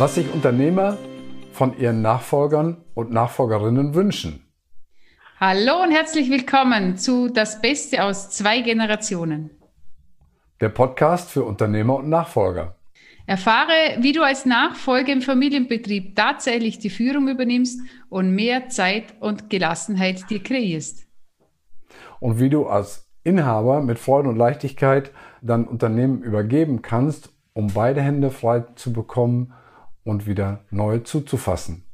Was sich Unternehmer von ihren Nachfolgern und Nachfolgerinnen wünschen. Hallo und herzlich willkommen zu Das Beste aus zwei Generationen. Der Podcast für Unternehmer und Nachfolger. Erfahre, wie du als Nachfolger im Familienbetrieb tatsächlich die Führung übernimmst und mehr Zeit und Gelassenheit dir kreierst. Und wie du als Inhaber mit Freude und Leichtigkeit dein Unternehmen übergeben kannst, um beide Hände frei zu bekommen und wieder neu zuzufassen.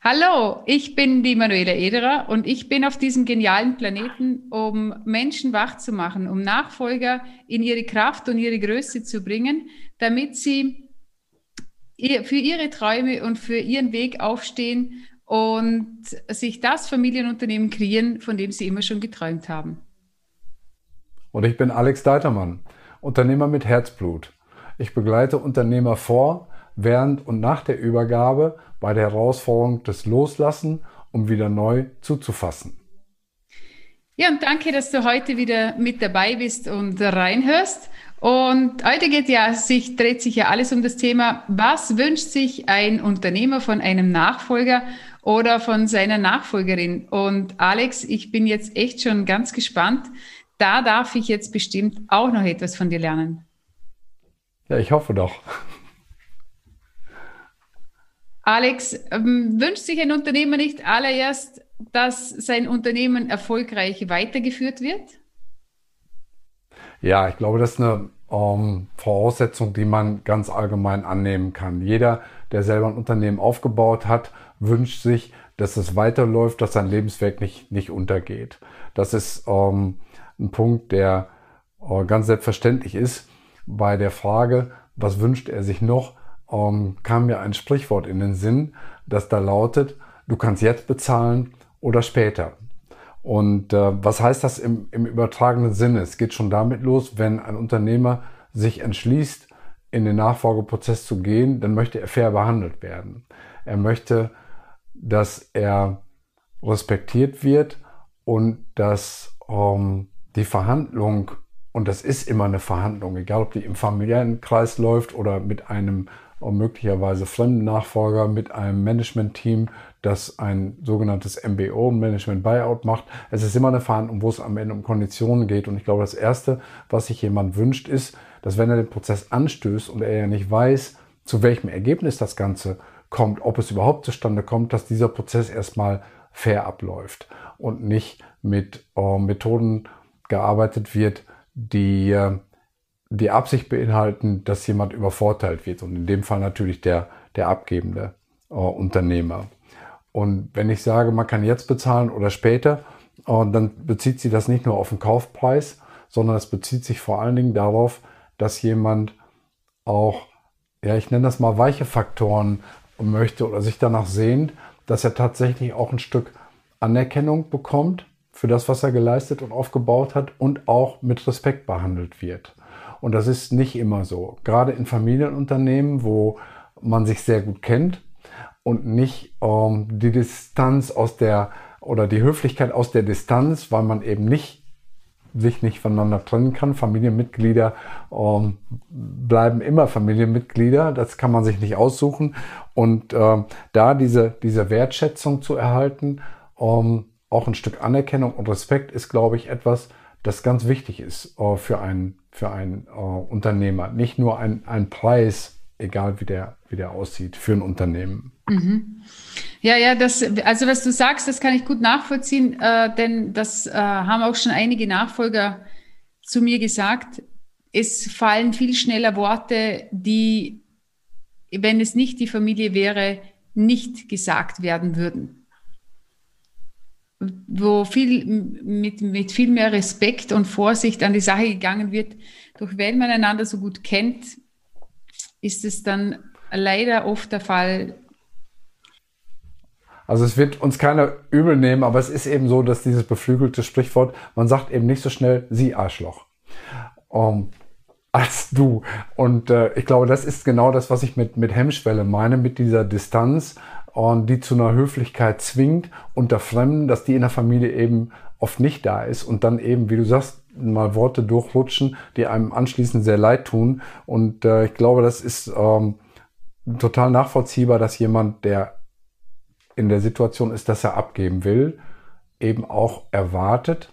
Hallo, ich bin die Manuela Ederer und ich bin auf diesem genialen Planeten, um Menschen wach zu machen, um Nachfolger in ihre Kraft und ihre Größe zu bringen, damit sie für ihre Träume und für ihren Weg aufstehen und sich das Familienunternehmen kreieren, von dem sie immer schon geträumt haben. Und ich bin Alex Deitermann, Unternehmer mit Herzblut. Ich begleite Unternehmer vor, während und nach der Übergabe bei der Herausforderung des Loslassen, um wieder neu zuzufassen. Ja, und danke, dass du heute wieder mit dabei bist und reinhörst. Und heute geht ja sich, dreht sich ja alles um das Thema, was wünscht sich ein Unternehmer von einem Nachfolger oder von seiner Nachfolgerin? Und Alex, ich bin jetzt echt schon ganz gespannt. Da darf ich jetzt bestimmt auch noch etwas von dir lernen. Ja, ich hoffe doch. Alex, ähm, wünscht sich ein Unternehmer nicht allererst, dass sein Unternehmen erfolgreich weitergeführt wird? Ja, ich glaube, das ist eine ähm, Voraussetzung, die man ganz allgemein annehmen kann. Jeder, der selber ein Unternehmen aufgebaut hat, wünscht sich, dass es weiterläuft, dass sein Lebensweg nicht, nicht untergeht. Das ist ähm, ein Punkt, der äh, ganz selbstverständlich ist. Bei der Frage, was wünscht er sich noch, ähm, kam mir ein Sprichwort in den Sinn, das da lautet, du kannst jetzt bezahlen oder später. Und äh, was heißt das im, im übertragenen Sinne? Es geht schon damit los, wenn ein Unternehmer sich entschließt, in den Nachfolgeprozess zu gehen, dann möchte er fair behandelt werden. Er möchte, dass er respektiert wird und dass ähm, die Verhandlung, und das ist immer eine Verhandlung, egal ob die im familiären Kreis läuft oder mit einem und möglicherweise fremden Nachfolger mit einem Management-Team, das ein sogenanntes MBO, Management Buyout macht. Es ist immer eine Verhandlung, wo es am Ende um Konditionen geht. Und ich glaube, das Erste, was sich jemand wünscht, ist, dass wenn er den Prozess anstößt und er ja nicht weiß, zu welchem Ergebnis das Ganze kommt, ob es überhaupt zustande kommt, dass dieser Prozess erstmal fair abläuft und nicht mit äh, Methoden gearbeitet wird, die äh, die Absicht beinhalten, dass jemand übervorteilt wird und in dem Fall natürlich der, der abgebende äh, Unternehmer. Und wenn ich sage, man kann jetzt bezahlen oder später, äh, dann bezieht sich das nicht nur auf den Kaufpreis, sondern es bezieht sich vor allen Dingen darauf, dass jemand auch, ja, ich nenne das mal weiche Faktoren möchte oder sich danach sehnt, dass er tatsächlich auch ein Stück Anerkennung bekommt für das, was er geleistet und aufgebaut hat und auch mit Respekt behandelt wird. Und das ist nicht immer so. Gerade in Familienunternehmen, wo man sich sehr gut kennt und nicht ähm, die Distanz aus der oder die Höflichkeit aus der Distanz, weil man eben nicht sich nicht voneinander trennen kann. Familienmitglieder ähm, bleiben immer Familienmitglieder, das kann man sich nicht aussuchen. Und ähm, da diese, diese Wertschätzung zu erhalten, ähm, auch ein Stück Anerkennung und Respekt ist, glaube ich, etwas, das ganz wichtig ist äh, für einen für einen äh, Unternehmer. Nicht nur ein, ein Preis, egal wie der, wie der aussieht, für ein Unternehmen. Mhm. Ja, ja, das, also was du sagst, das kann ich gut nachvollziehen, äh, denn das äh, haben auch schon einige Nachfolger zu mir gesagt. Es fallen viel schneller Worte, die, wenn es nicht die Familie wäre, nicht gesagt werden würden wo viel mit, mit viel mehr Respekt und Vorsicht an die Sache gegangen wird. Doch wenn man einander so gut kennt, ist es dann leider oft der Fall. Also es wird uns keiner übel nehmen, aber es ist eben so, dass dieses beflügelte Sprichwort, man sagt eben nicht so schnell, sie Arschloch. Um, ähm, als du. Und äh, ich glaube, das ist genau das, was ich mit, mit Hemmschwelle meine, mit dieser Distanz und die zu einer Höflichkeit zwingt unter Fremden, dass die in der Familie eben oft nicht da ist und dann eben, wie du sagst, mal Worte durchrutschen, die einem anschließend sehr leid tun. Und äh, ich glaube, das ist ähm, total nachvollziehbar, dass jemand, der in der Situation ist, dass er abgeben will, eben auch erwartet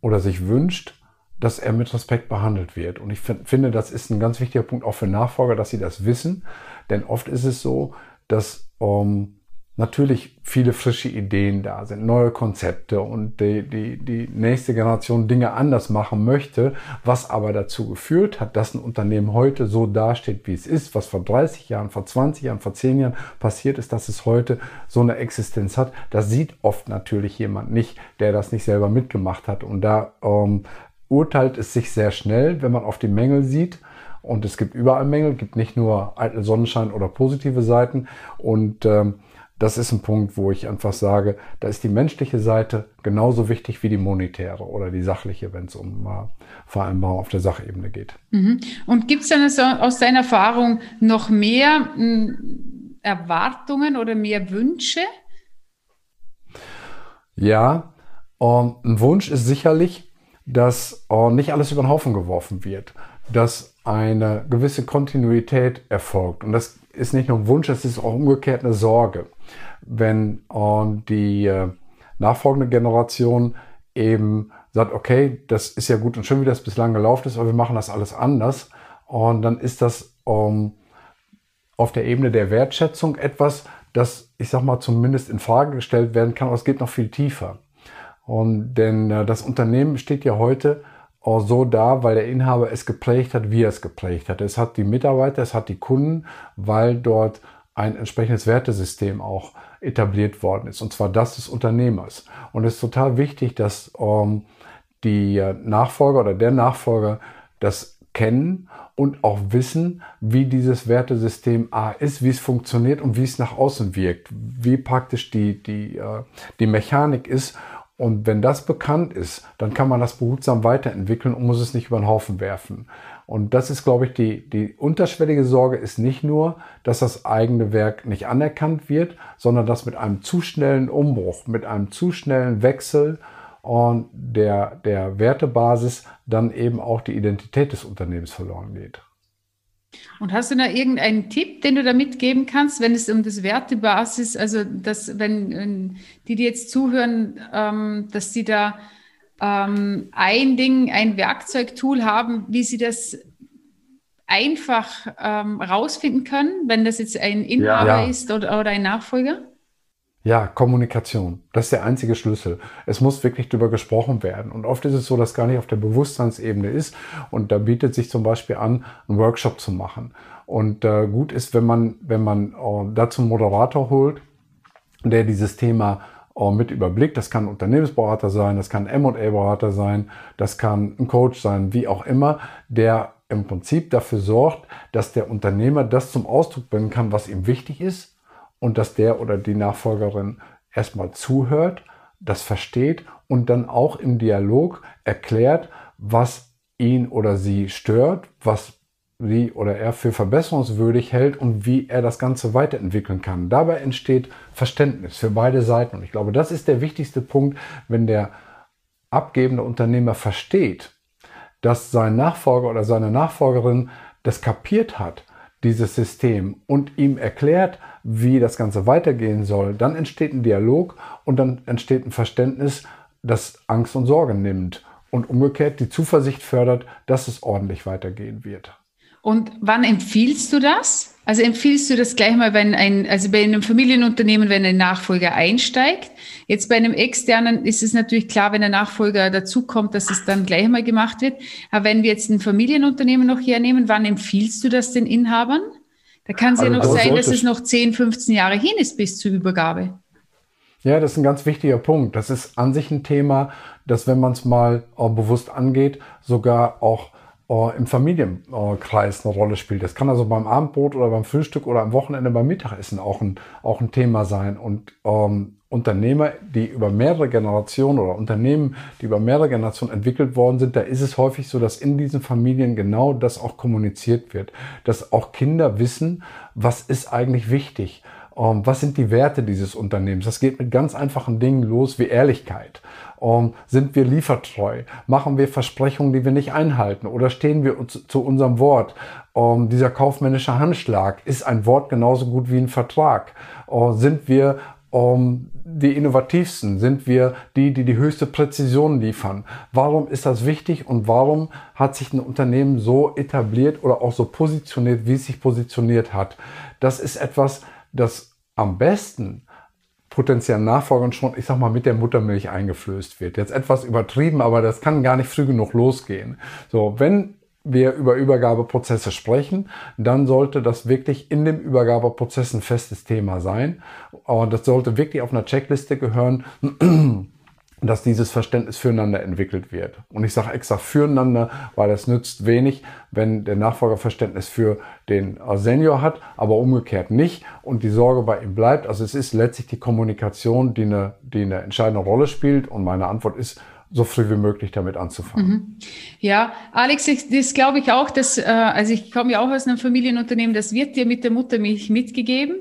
oder sich wünscht, dass er mit Respekt behandelt wird. Und ich finde, das ist ein ganz wichtiger Punkt auch für Nachfolger, dass sie das wissen. Denn oft ist es so, dass ähm, natürlich viele frische Ideen da sind, neue Konzepte und die, die, die nächste Generation Dinge anders machen möchte, was aber dazu geführt hat, dass ein Unternehmen heute so dasteht, wie es ist, was vor 30 Jahren, vor 20 Jahren, vor 10 Jahren passiert ist, dass es heute so eine Existenz hat. Das sieht oft natürlich jemand nicht, der das nicht selber mitgemacht hat. Und da ähm, urteilt es sich sehr schnell, wenn man auf die Mängel sieht. Und es gibt überall Mängel, gibt nicht nur eitel Sonnenschein oder positive Seiten. Und ähm, das ist ein Punkt, wo ich einfach sage, da ist die menschliche Seite genauso wichtig wie die monetäre oder die sachliche, wenn es um äh, Vereinbarung auf der Sachebene geht. Mhm. Und gibt es dann so, aus deiner Erfahrung noch mehr hm, Erwartungen oder mehr Wünsche? Ja, ähm, ein Wunsch ist sicherlich, dass äh, nicht alles über den Haufen geworfen wird, dass eine gewisse Kontinuität erfolgt. Und das ist nicht nur ein Wunsch, das ist auch umgekehrt eine Sorge. Wenn äh, die äh, nachfolgende Generation eben sagt, okay, das ist ja gut und schön, wie das bislang gelaufen ist, aber wir machen das alles anders. Und dann ist das ähm, auf der Ebene der Wertschätzung etwas, das, ich sag mal, zumindest in Frage gestellt werden kann, aber es geht noch viel tiefer. Und denn äh, das Unternehmen steht ja heute auch so da, weil der Inhaber es geprägt hat, wie er es geprägt hat. Es hat die Mitarbeiter, es hat die Kunden, weil dort ein entsprechendes Wertesystem auch etabliert worden ist, und zwar das des Unternehmers. Und es ist total wichtig, dass ähm, die Nachfolger oder der Nachfolger das kennen und auch wissen, wie dieses Wertesystem A ist, wie es funktioniert und wie es nach außen wirkt, wie praktisch die, die, äh, die Mechanik ist und wenn das bekannt ist, dann kann man das behutsam weiterentwickeln und muss es nicht über den Haufen werfen. Und das ist, glaube ich, die, die unterschwellige Sorge ist nicht nur, dass das eigene Werk nicht anerkannt wird, sondern dass mit einem zu schnellen Umbruch, mit einem zu schnellen Wechsel und der, der Wertebasis dann eben auch die Identität des Unternehmens verloren geht. Und hast du da irgendeinen Tipp, den du da mitgeben kannst, wenn es um das Wertebasis, also dass, wenn, die, die jetzt zuhören, ähm, dass sie da ähm, ein Ding, ein Werkzeugtool haben, wie sie das einfach ähm, rausfinden können, wenn das jetzt ein Inhaber ja, ja. ist oder, oder ein Nachfolger? Ja, Kommunikation. Das ist der einzige Schlüssel. Es muss wirklich darüber gesprochen werden. Und oft ist es so, dass gar nicht auf der Bewusstseinsebene ist. Und da bietet sich zum Beispiel an, einen Workshop zu machen. Und äh, gut ist, wenn man, wenn man äh, dazu einen Moderator holt, der dieses Thema äh, mit überblickt. Das kann ein Unternehmensberater sein, das kann ein M&A-Berater sein, das kann ein Coach sein, wie auch immer, der im Prinzip dafür sorgt, dass der Unternehmer das zum Ausdruck bringen kann, was ihm wichtig ist und dass der oder die Nachfolgerin erstmal zuhört, das versteht und dann auch im Dialog erklärt, was ihn oder sie stört, was sie oder er für verbesserungswürdig hält und wie er das Ganze weiterentwickeln kann. Dabei entsteht Verständnis für beide Seiten. Und ich glaube, das ist der wichtigste Punkt, wenn der abgebende Unternehmer versteht, dass sein Nachfolger oder seine Nachfolgerin das kapiert hat, dieses System, und ihm erklärt, wie das Ganze weitergehen soll, dann entsteht ein Dialog und dann entsteht ein Verständnis, das Angst und Sorge nimmt und umgekehrt die Zuversicht fördert, dass es ordentlich weitergehen wird. Und wann empfiehlst du das? Also empfiehlst du das gleich mal, wenn ein, also bei einem Familienunternehmen, wenn ein Nachfolger einsteigt? Jetzt bei einem externen ist es natürlich klar, wenn der Nachfolger dazukommt, dass es dann gleich mal gemacht wird. Aber wenn wir jetzt ein Familienunternehmen noch hernehmen, wann empfiehlst du das den Inhabern? Da kann es also ja noch sein, dass es noch 10, 15 Jahre hin ist bis zur Übergabe. Ja, das ist ein ganz wichtiger Punkt. Das ist an sich ein Thema, das, wenn man es mal äh, bewusst angeht, sogar auch äh, im Familienkreis eine Rolle spielt. Das kann also beim Abendbrot oder beim Frühstück oder am Wochenende beim Mittagessen auch ein, auch ein Thema sein. Und ähm, Unternehmer, die über mehrere Generationen oder Unternehmen, die über mehrere Generationen entwickelt worden sind, da ist es häufig so, dass in diesen Familien genau das auch kommuniziert wird. Dass auch Kinder wissen, was ist eigentlich wichtig. Ähm, was sind die Werte dieses Unternehmens? Das geht mit ganz einfachen Dingen los wie Ehrlichkeit. Ähm, sind wir liefertreu? Machen wir Versprechungen, die wir nicht einhalten? Oder stehen wir uns zu unserem Wort? Ähm, dieser kaufmännische Handschlag ist ein Wort genauso gut wie ein Vertrag. Äh, sind wir die innovativsten? Sind wir die, die die höchste Präzision liefern? Warum ist das wichtig und warum hat sich ein Unternehmen so etabliert oder auch so positioniert, wie es sich positioniert hat? Das ist etwas, das am besten potenziellen Nachfolgern schon, ich sag mal, mit der Muttermilch eingeflößt wird. Jetzt etwas übertrieben, aber das kann gar nicht früh genug losgehen. So, wenn wir über Übergabeprozesse sprechen, dann sollte das wirklich in dem Übergabeprozess ein festes Thema sein. Und das sollte wirklich auf einer Checkliste gehören, dass dieses Verständnis füreinander entwickelt wird. Und ich sage extra füreinander, weil es nützt wenig, wenn der Nachfolger Verständnis für den Senior hat, aber umgekehrt nicht und die Sorge bei ihm bleibt. Also es ist letztlich die Kommunikation, die eine, die eine entscheidende Rolle spielt. Und meine Antwort ist, so früh wie möglich damit anzufangen. Mhm. Ja, Alex, das glaube ich auch, dass, äh, also ich komme ja auch aus einem Familienunternehmen, das wird dir mit der Muttermilch mitgegeben.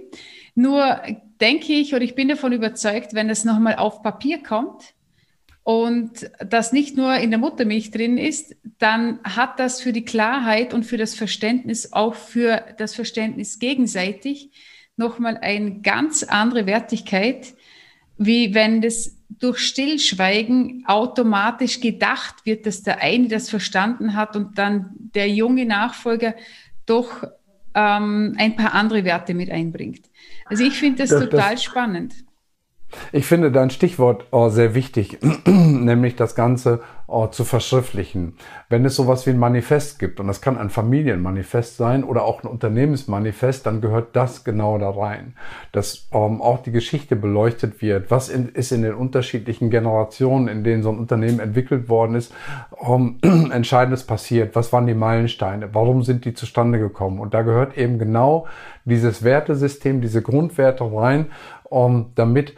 Nur denke ich oder ich bin davon überzeugt, wenn das nochmal auf Papier kommt und das nicht nur in der Muttermilch drin ist, dann hat das für die Klarheit und für das Verständnis, auch für das Verständnis gegenseitig, nochmal eine ganz andere Wertigkeit, wie wenn das durch Stillschweigen automatisch gedacht wird, dass der eine das verstanden hat und dann der junge Nachfolger doch ähm, ein paar andere Werte mit einbringt. Also ich finde das, das, total das, spannend. Ich finde dein Stichwort oh, sehr wichtig, nämlich das Ganze oh, zu verschriftlichen. Wenn es sowas wie ein Manifest gibt, und das kann ein Familienmanifest sein oder auch ein Unternehmensmanifest, dann gehört das genau da rein. Dass ähm, auch die Geschichte beleuchtet wird, was in, ist in den unterschiedlichen Generationen, in denen so ein Unternehmen entwickelt worden ist, ähm, Entscheidendes passiert. Was waren die Meilensteine? Warum sind die zustande gekommen? Und da gehört eben genau dieses Wertesystem, diese Grundwerte rein, ähm, damit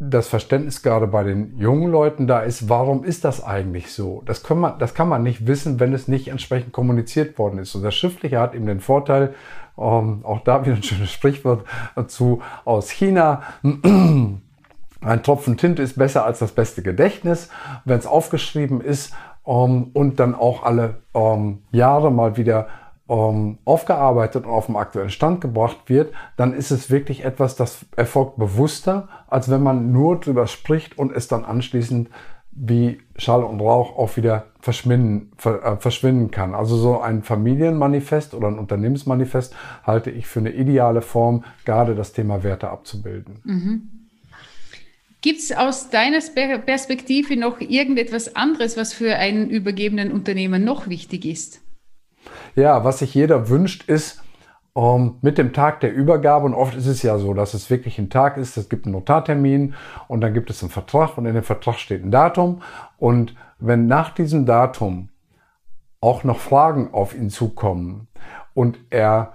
das Verständnis gerade bei den jungen Leuten da ist, warum ist das eigentlich so? Das kann man, das kann man nicht wissen, wenn es nicht entsprechend kommuniziert worden ist. Und das Schriftliche hat eben den Vorteil, ähm, auch da wieder ein schönes Sprichwort dazu aus China, ein Tropfen Tinte ist besser als das beste Gedächtnis. Wenn es aufgeschrieben ist ähm, und dann auch alle ähm, Jahre mal wieder ähm, aufgearbeitet und auf dem aktuellen Stand gebracht wird, dann ist es wirklich etwas, das erfolgt bewusster, als wenn man nur drüber spricht und es dann anschließend wie Schall und Rauch auch wieder verschwinden, äh, verschwinden kann. Also so ein Familienmanifest oder ein Unternehmensmanifest halte ich für eine ideale Form, gerade das Thema Werte abzubilden. Mhm. Gibt es aus deiner Perspektive noch irgendetwas anderes, was für einen übergebenen Unternehmer noch wichtig ist? Ja, was sich jeder wünscht, ist ähm, mit dem Tag der Übergabe, und oft ist es ja so, dass es wirklich ein Tag ist, es gibt einen Notartermin und dann gibt es einen Vertrag und in dem Vertrag steht ein Datum. Und wenn nach diesem Datum auch noch Fragen auf ihn zukommen und er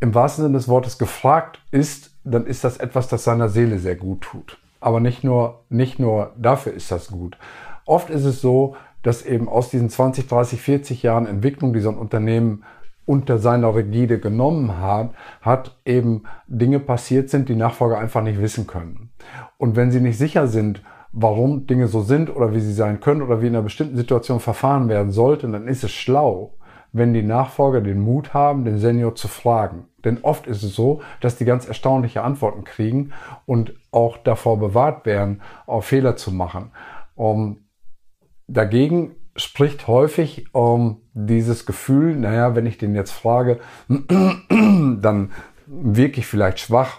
im wahrsten Sinne des Wortes gefragt ist, dann ist das etwas, das seiner Seele sehr gut tut. Aber nicht nur, nicht nur dafür ist das gut. Oft ist es so, dass eben aus diesen 20, 30, 40 Jahren Entwicklung, die so ein Unternehmen unter seiner Rigide genommen hat, hat eben Dinge passiert sind, die Nachfolger einfach nicht wissen können. Und wenn sie nicht sicher sind, warum Dinge so sind oder wie sie sein können oder wie in einer bestimmten Situation verfahren werden sollten, dann ist es schlau, wenn die Nachfolger den Mut haben, den Senior zu fragen. Denn oft ist es so, dass die ganz erstaunliche Antworten kriegen und auch davor bewahrt werden, auch Fehler zu machen. Um, Dagegen spricht häufig ähm, dieses Gefühl, naja, wenn ich den jetzt frage, dann wirke ich vielleicht schwach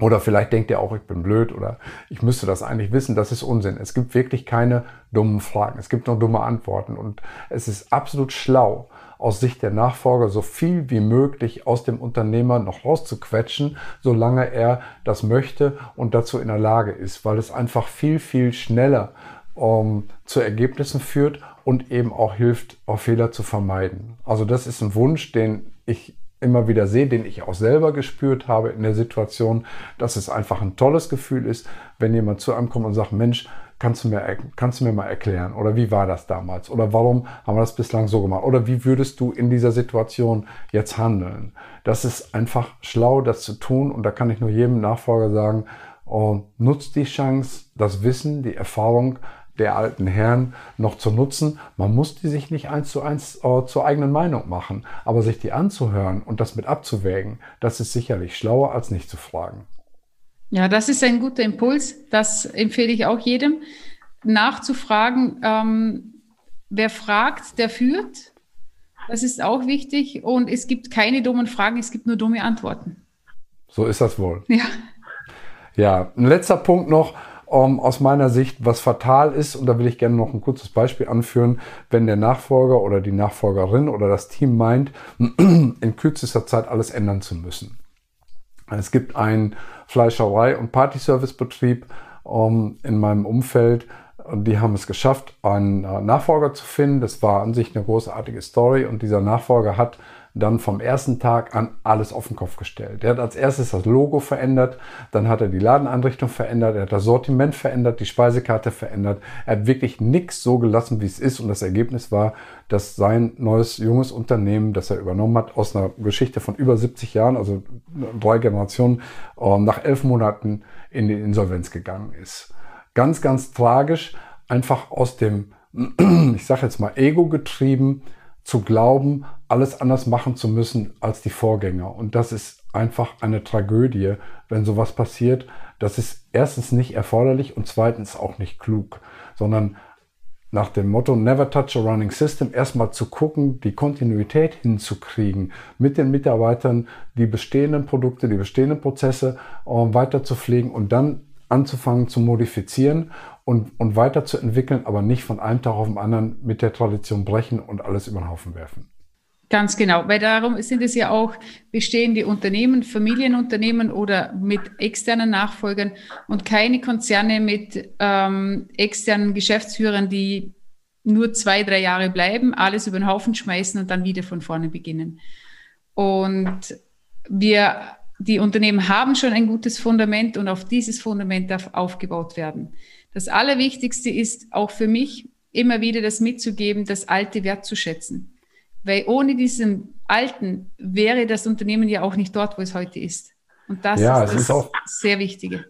oder vielleicht denkt er auch, ich bin blöd oder ich müsste das eigentlich wissen. Das ist Unsinn. Es gibt wirklich keine dummen Fragen. Es gibt nur dumme Antworten und es ist absolut schlau, aus Sicht der Nachfolger so viel wie möglich aus dem Unternehmer noch rauszuquetschen, solange er das möchte und dazu in der Lage ist, weil es einfach viel, viel schneller ähm, zu Ergebnissen führt und eben auch hilft, auch Fehler zu vermeiden. Also das ist ein Wunsch, den ich immer wieder sehe, den ich auch selber gespürt habe in der Situation, dass es einfach ein tolles Gefühl ist, wenn jemand zu einem kommt und sagt, Mensch, kannst du mir, kannst du mir mal erklären? Oder wie war das damals? Oder warum haben wir das bislang so gemacht? Oder wie würdest du in dieser Situation jetzt handeln? Das ist einfach schlau, das zu tun. Und da kann ich nur jedem Nachfolger sagen, oh, nutzt die Chance, das Wissen, die Erfahrung der alten Herren noch zu nutzen. Man muss die sich nicht eins zu eins äh, zur eigenen Meinung machen, aber sich die anzuhören und das mit abzuwägen, das ist sicherlich schlauer, als nicht zu fragen. Ja, das ist ein guter Impuls. Das empfehle ich auch jedem, nachzufragen. Ähm, wer fragt, der führt. Das ist auch wichtig. Und es gibt keine dummen Fragen, es gibt nur dumme Antworten. So ist das wohl. Ja. Ja, ein letzter Punkt noch um, aus meiner Sicht, was fatal ist, und da will ich gerne noch ein kurzes Beispiel anführen, wenn der Nachfolger oder die Nachfolgerin oder das Team meint, in kürzester Zeit alles ändern zu müssen. Es gibt einen Fleischerei- und Partyservicebetrieb um, in meinem Umfeld, die haben es geschafft, einen äh, Nachfolger zu finden. Das war an sich eine großartige Story und dieser Nachfolger hat dann vom ersten Tag an alles auf den Kopf gestellt. Er hat als erstes das Logo verändert, dann hat er die Ladeneinrichtung verändert, er hat das Sortiment verändert, die Speisekarte verändert. Er hat wirklich nichts so gelassen, wie es ist und das Ergebnis war, dass sein neues junges Unternehmen, das er übernommen hat, aus einer Geschichte von über 70 Jahren, also drei Generationen, ähm, nach elf Monaten in die Insolvenz gegangen ist. Ganz, ganz tragisch, einfach aus dem, ich sage jetzt mal, Ego getrieben, zu glauben, alles anders machen zu müssen als die Vorgänger. Und das ist einfach eine Tragödie, wenn sowas passiert. Das ist erstens nicht erforderlich und zweitens auch nicht klug, sondern nach dem Motto Never Touch a Running System erstmal zu gucken, die Kontinuität hinzukriegen, mit den Mitarbeitern die bestehenden Produkte, die bestehenden Prozesse äh, weiter zu pflegen und dann anzufangen zu modifizieren und, und weiterzuentwickeln, aber nicht von einem Tag auf den anderen mit der Tradition brechen und alles über den Haufen werfen. Ganz genau, weil darum sind es ja auch bestehende Unternehmen, Familienunternehmen oder mit externen Nachfolgern und keine Konzerne mit ähm, externen Geschäftsführern, die nur zwei, drei Jahre bleiben, alles über den Haufen schmeißen und dann wieder von vorne beginnen. Und wir die Unternehmen haben schon ein gutes Fundament und auf dieses Fundament darf aufgebaut werden. Das Allerwichtigste ist auch für mich immer wieder das mitzugeben, das Alte wertzuschätzen. Weil ohne diesen Alten wäre das Unternehmen ja auch nicht dort, wo es heute ist. Und das ja, ist das ist auch, sehr Wichtige.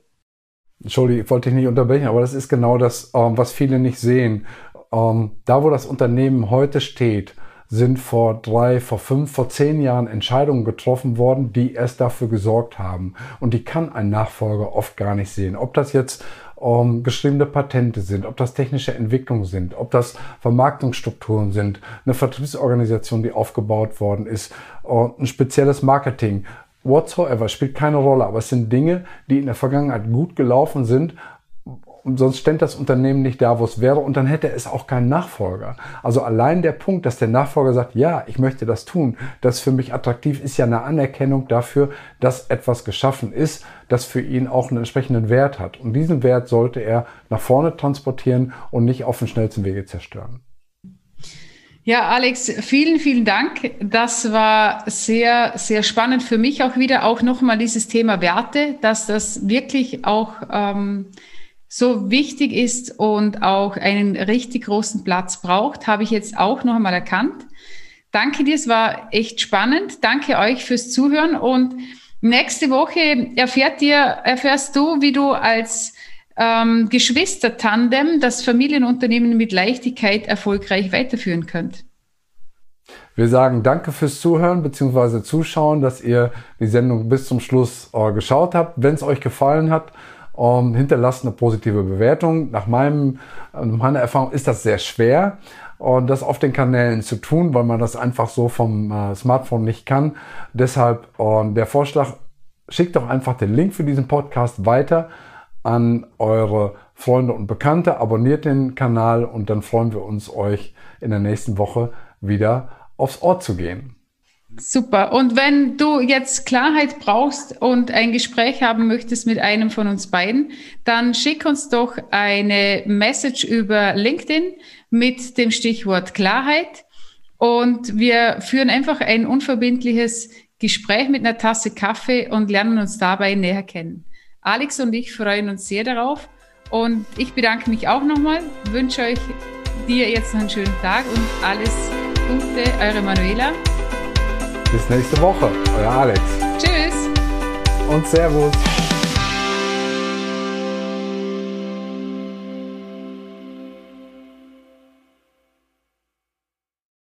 Entschuldigung, ich wollte dich nicht unterbrechen, aber das ist genau das, ähm, was viele nicht sehen. Ähm, da, wo das Unternehmen heute steht, sind vor drei, vor fünf, vor zehn Jahren Entscheidungen getroffen worden, die erst dafür gesorgt haben. Und die kann ein Nachfolger oft gar nicht sehen. Ob das jetzt ähm, geschriebene Patente sind, ob das technische Entwicklungen sind, ob das Vermarktungsstrukturen sind, eine Vertriebsorganisation, die aufgebaut worden ist, uh, ein spezielles Marketing, whatsoever, spielt keine Rolle, aber es sind Dinge, die in der Vergangenheit gut gelaufen sind sonst ständ das Unternehmen nicht da, wo es wäre und dann hätte es auch keinen Nachfolger. Also allein der Punkt, dass der Nachfolger sagt, ja, ich möchte das tun, das für mich attraktiv ist ja eine Anerkennung dafür, dass etwas geschaffen ist, das für ihn auch einen entsprechenden Wert hat. Und diesen Wert sollte er nach vorne transportieren und nicht auf den schnellsten Wege zerstören. Ja, Alex, vielen, vielen Dank. Das war sehr, sehr spannend für mich auch wieder, auch nochmal dieses Thema Werte, dass das wirklich auch ähm, so wichtig ist und auch einen richtig großen Platz braucht, habe ich jetzt auch noch einmal erkannt. Danke dir, es war echt spannend. Danke euch fürs Zuhören und nächste Woche erfährt ihr, erfährst du, wie du als ähm, Geschwister-Tandem das Familienunternehmen mit Leichtigkeit erfolgreich weiterführen könnt. Wir sagen danke fürs Zuhören bzw. Zuschauen, dass ihr die Sendung bis zum Schluss äh, geschaut habt. Wenn es euch gefallen hat, ähm, hinterlasst eine positive Bewertung. Nach meinem, äh, meiner Erfahrung ist das sehr schwer, und das auf den Kanälen zu tun, weil man das einfach so vom äh, Smartphone nicht kann. Deshalb äh, der Vorschlag, schickt doch einfach den Link für diesen Podcast weiter an eure Freunde und Bekannte, abonniert den Kanal und dann freuen wir uns, euch in der nächsten Woche wieder aufs Ohr zu gehen. Super. Und wenn du jetzt Klarheit brauchst und ein Gespräch haben möchtest mit einem von uns beiden, dann schick uns doch eine Message über LinkedIn mit dem Stichwort Klarheit. Und wir führen einfach ein unverbindliches Gespräch mit einer Tasse Kaffee und lernen uns dabei näher kennen. Alex und ich freuen uns sehr darauf. Und ich bedanke mich auch nochmal, wünsche euch dir jetzt noch einen schönen Tag und alles Gute, eure Manuela. Bis nächste Woche, euer Alex. Tschüss. Und Servus.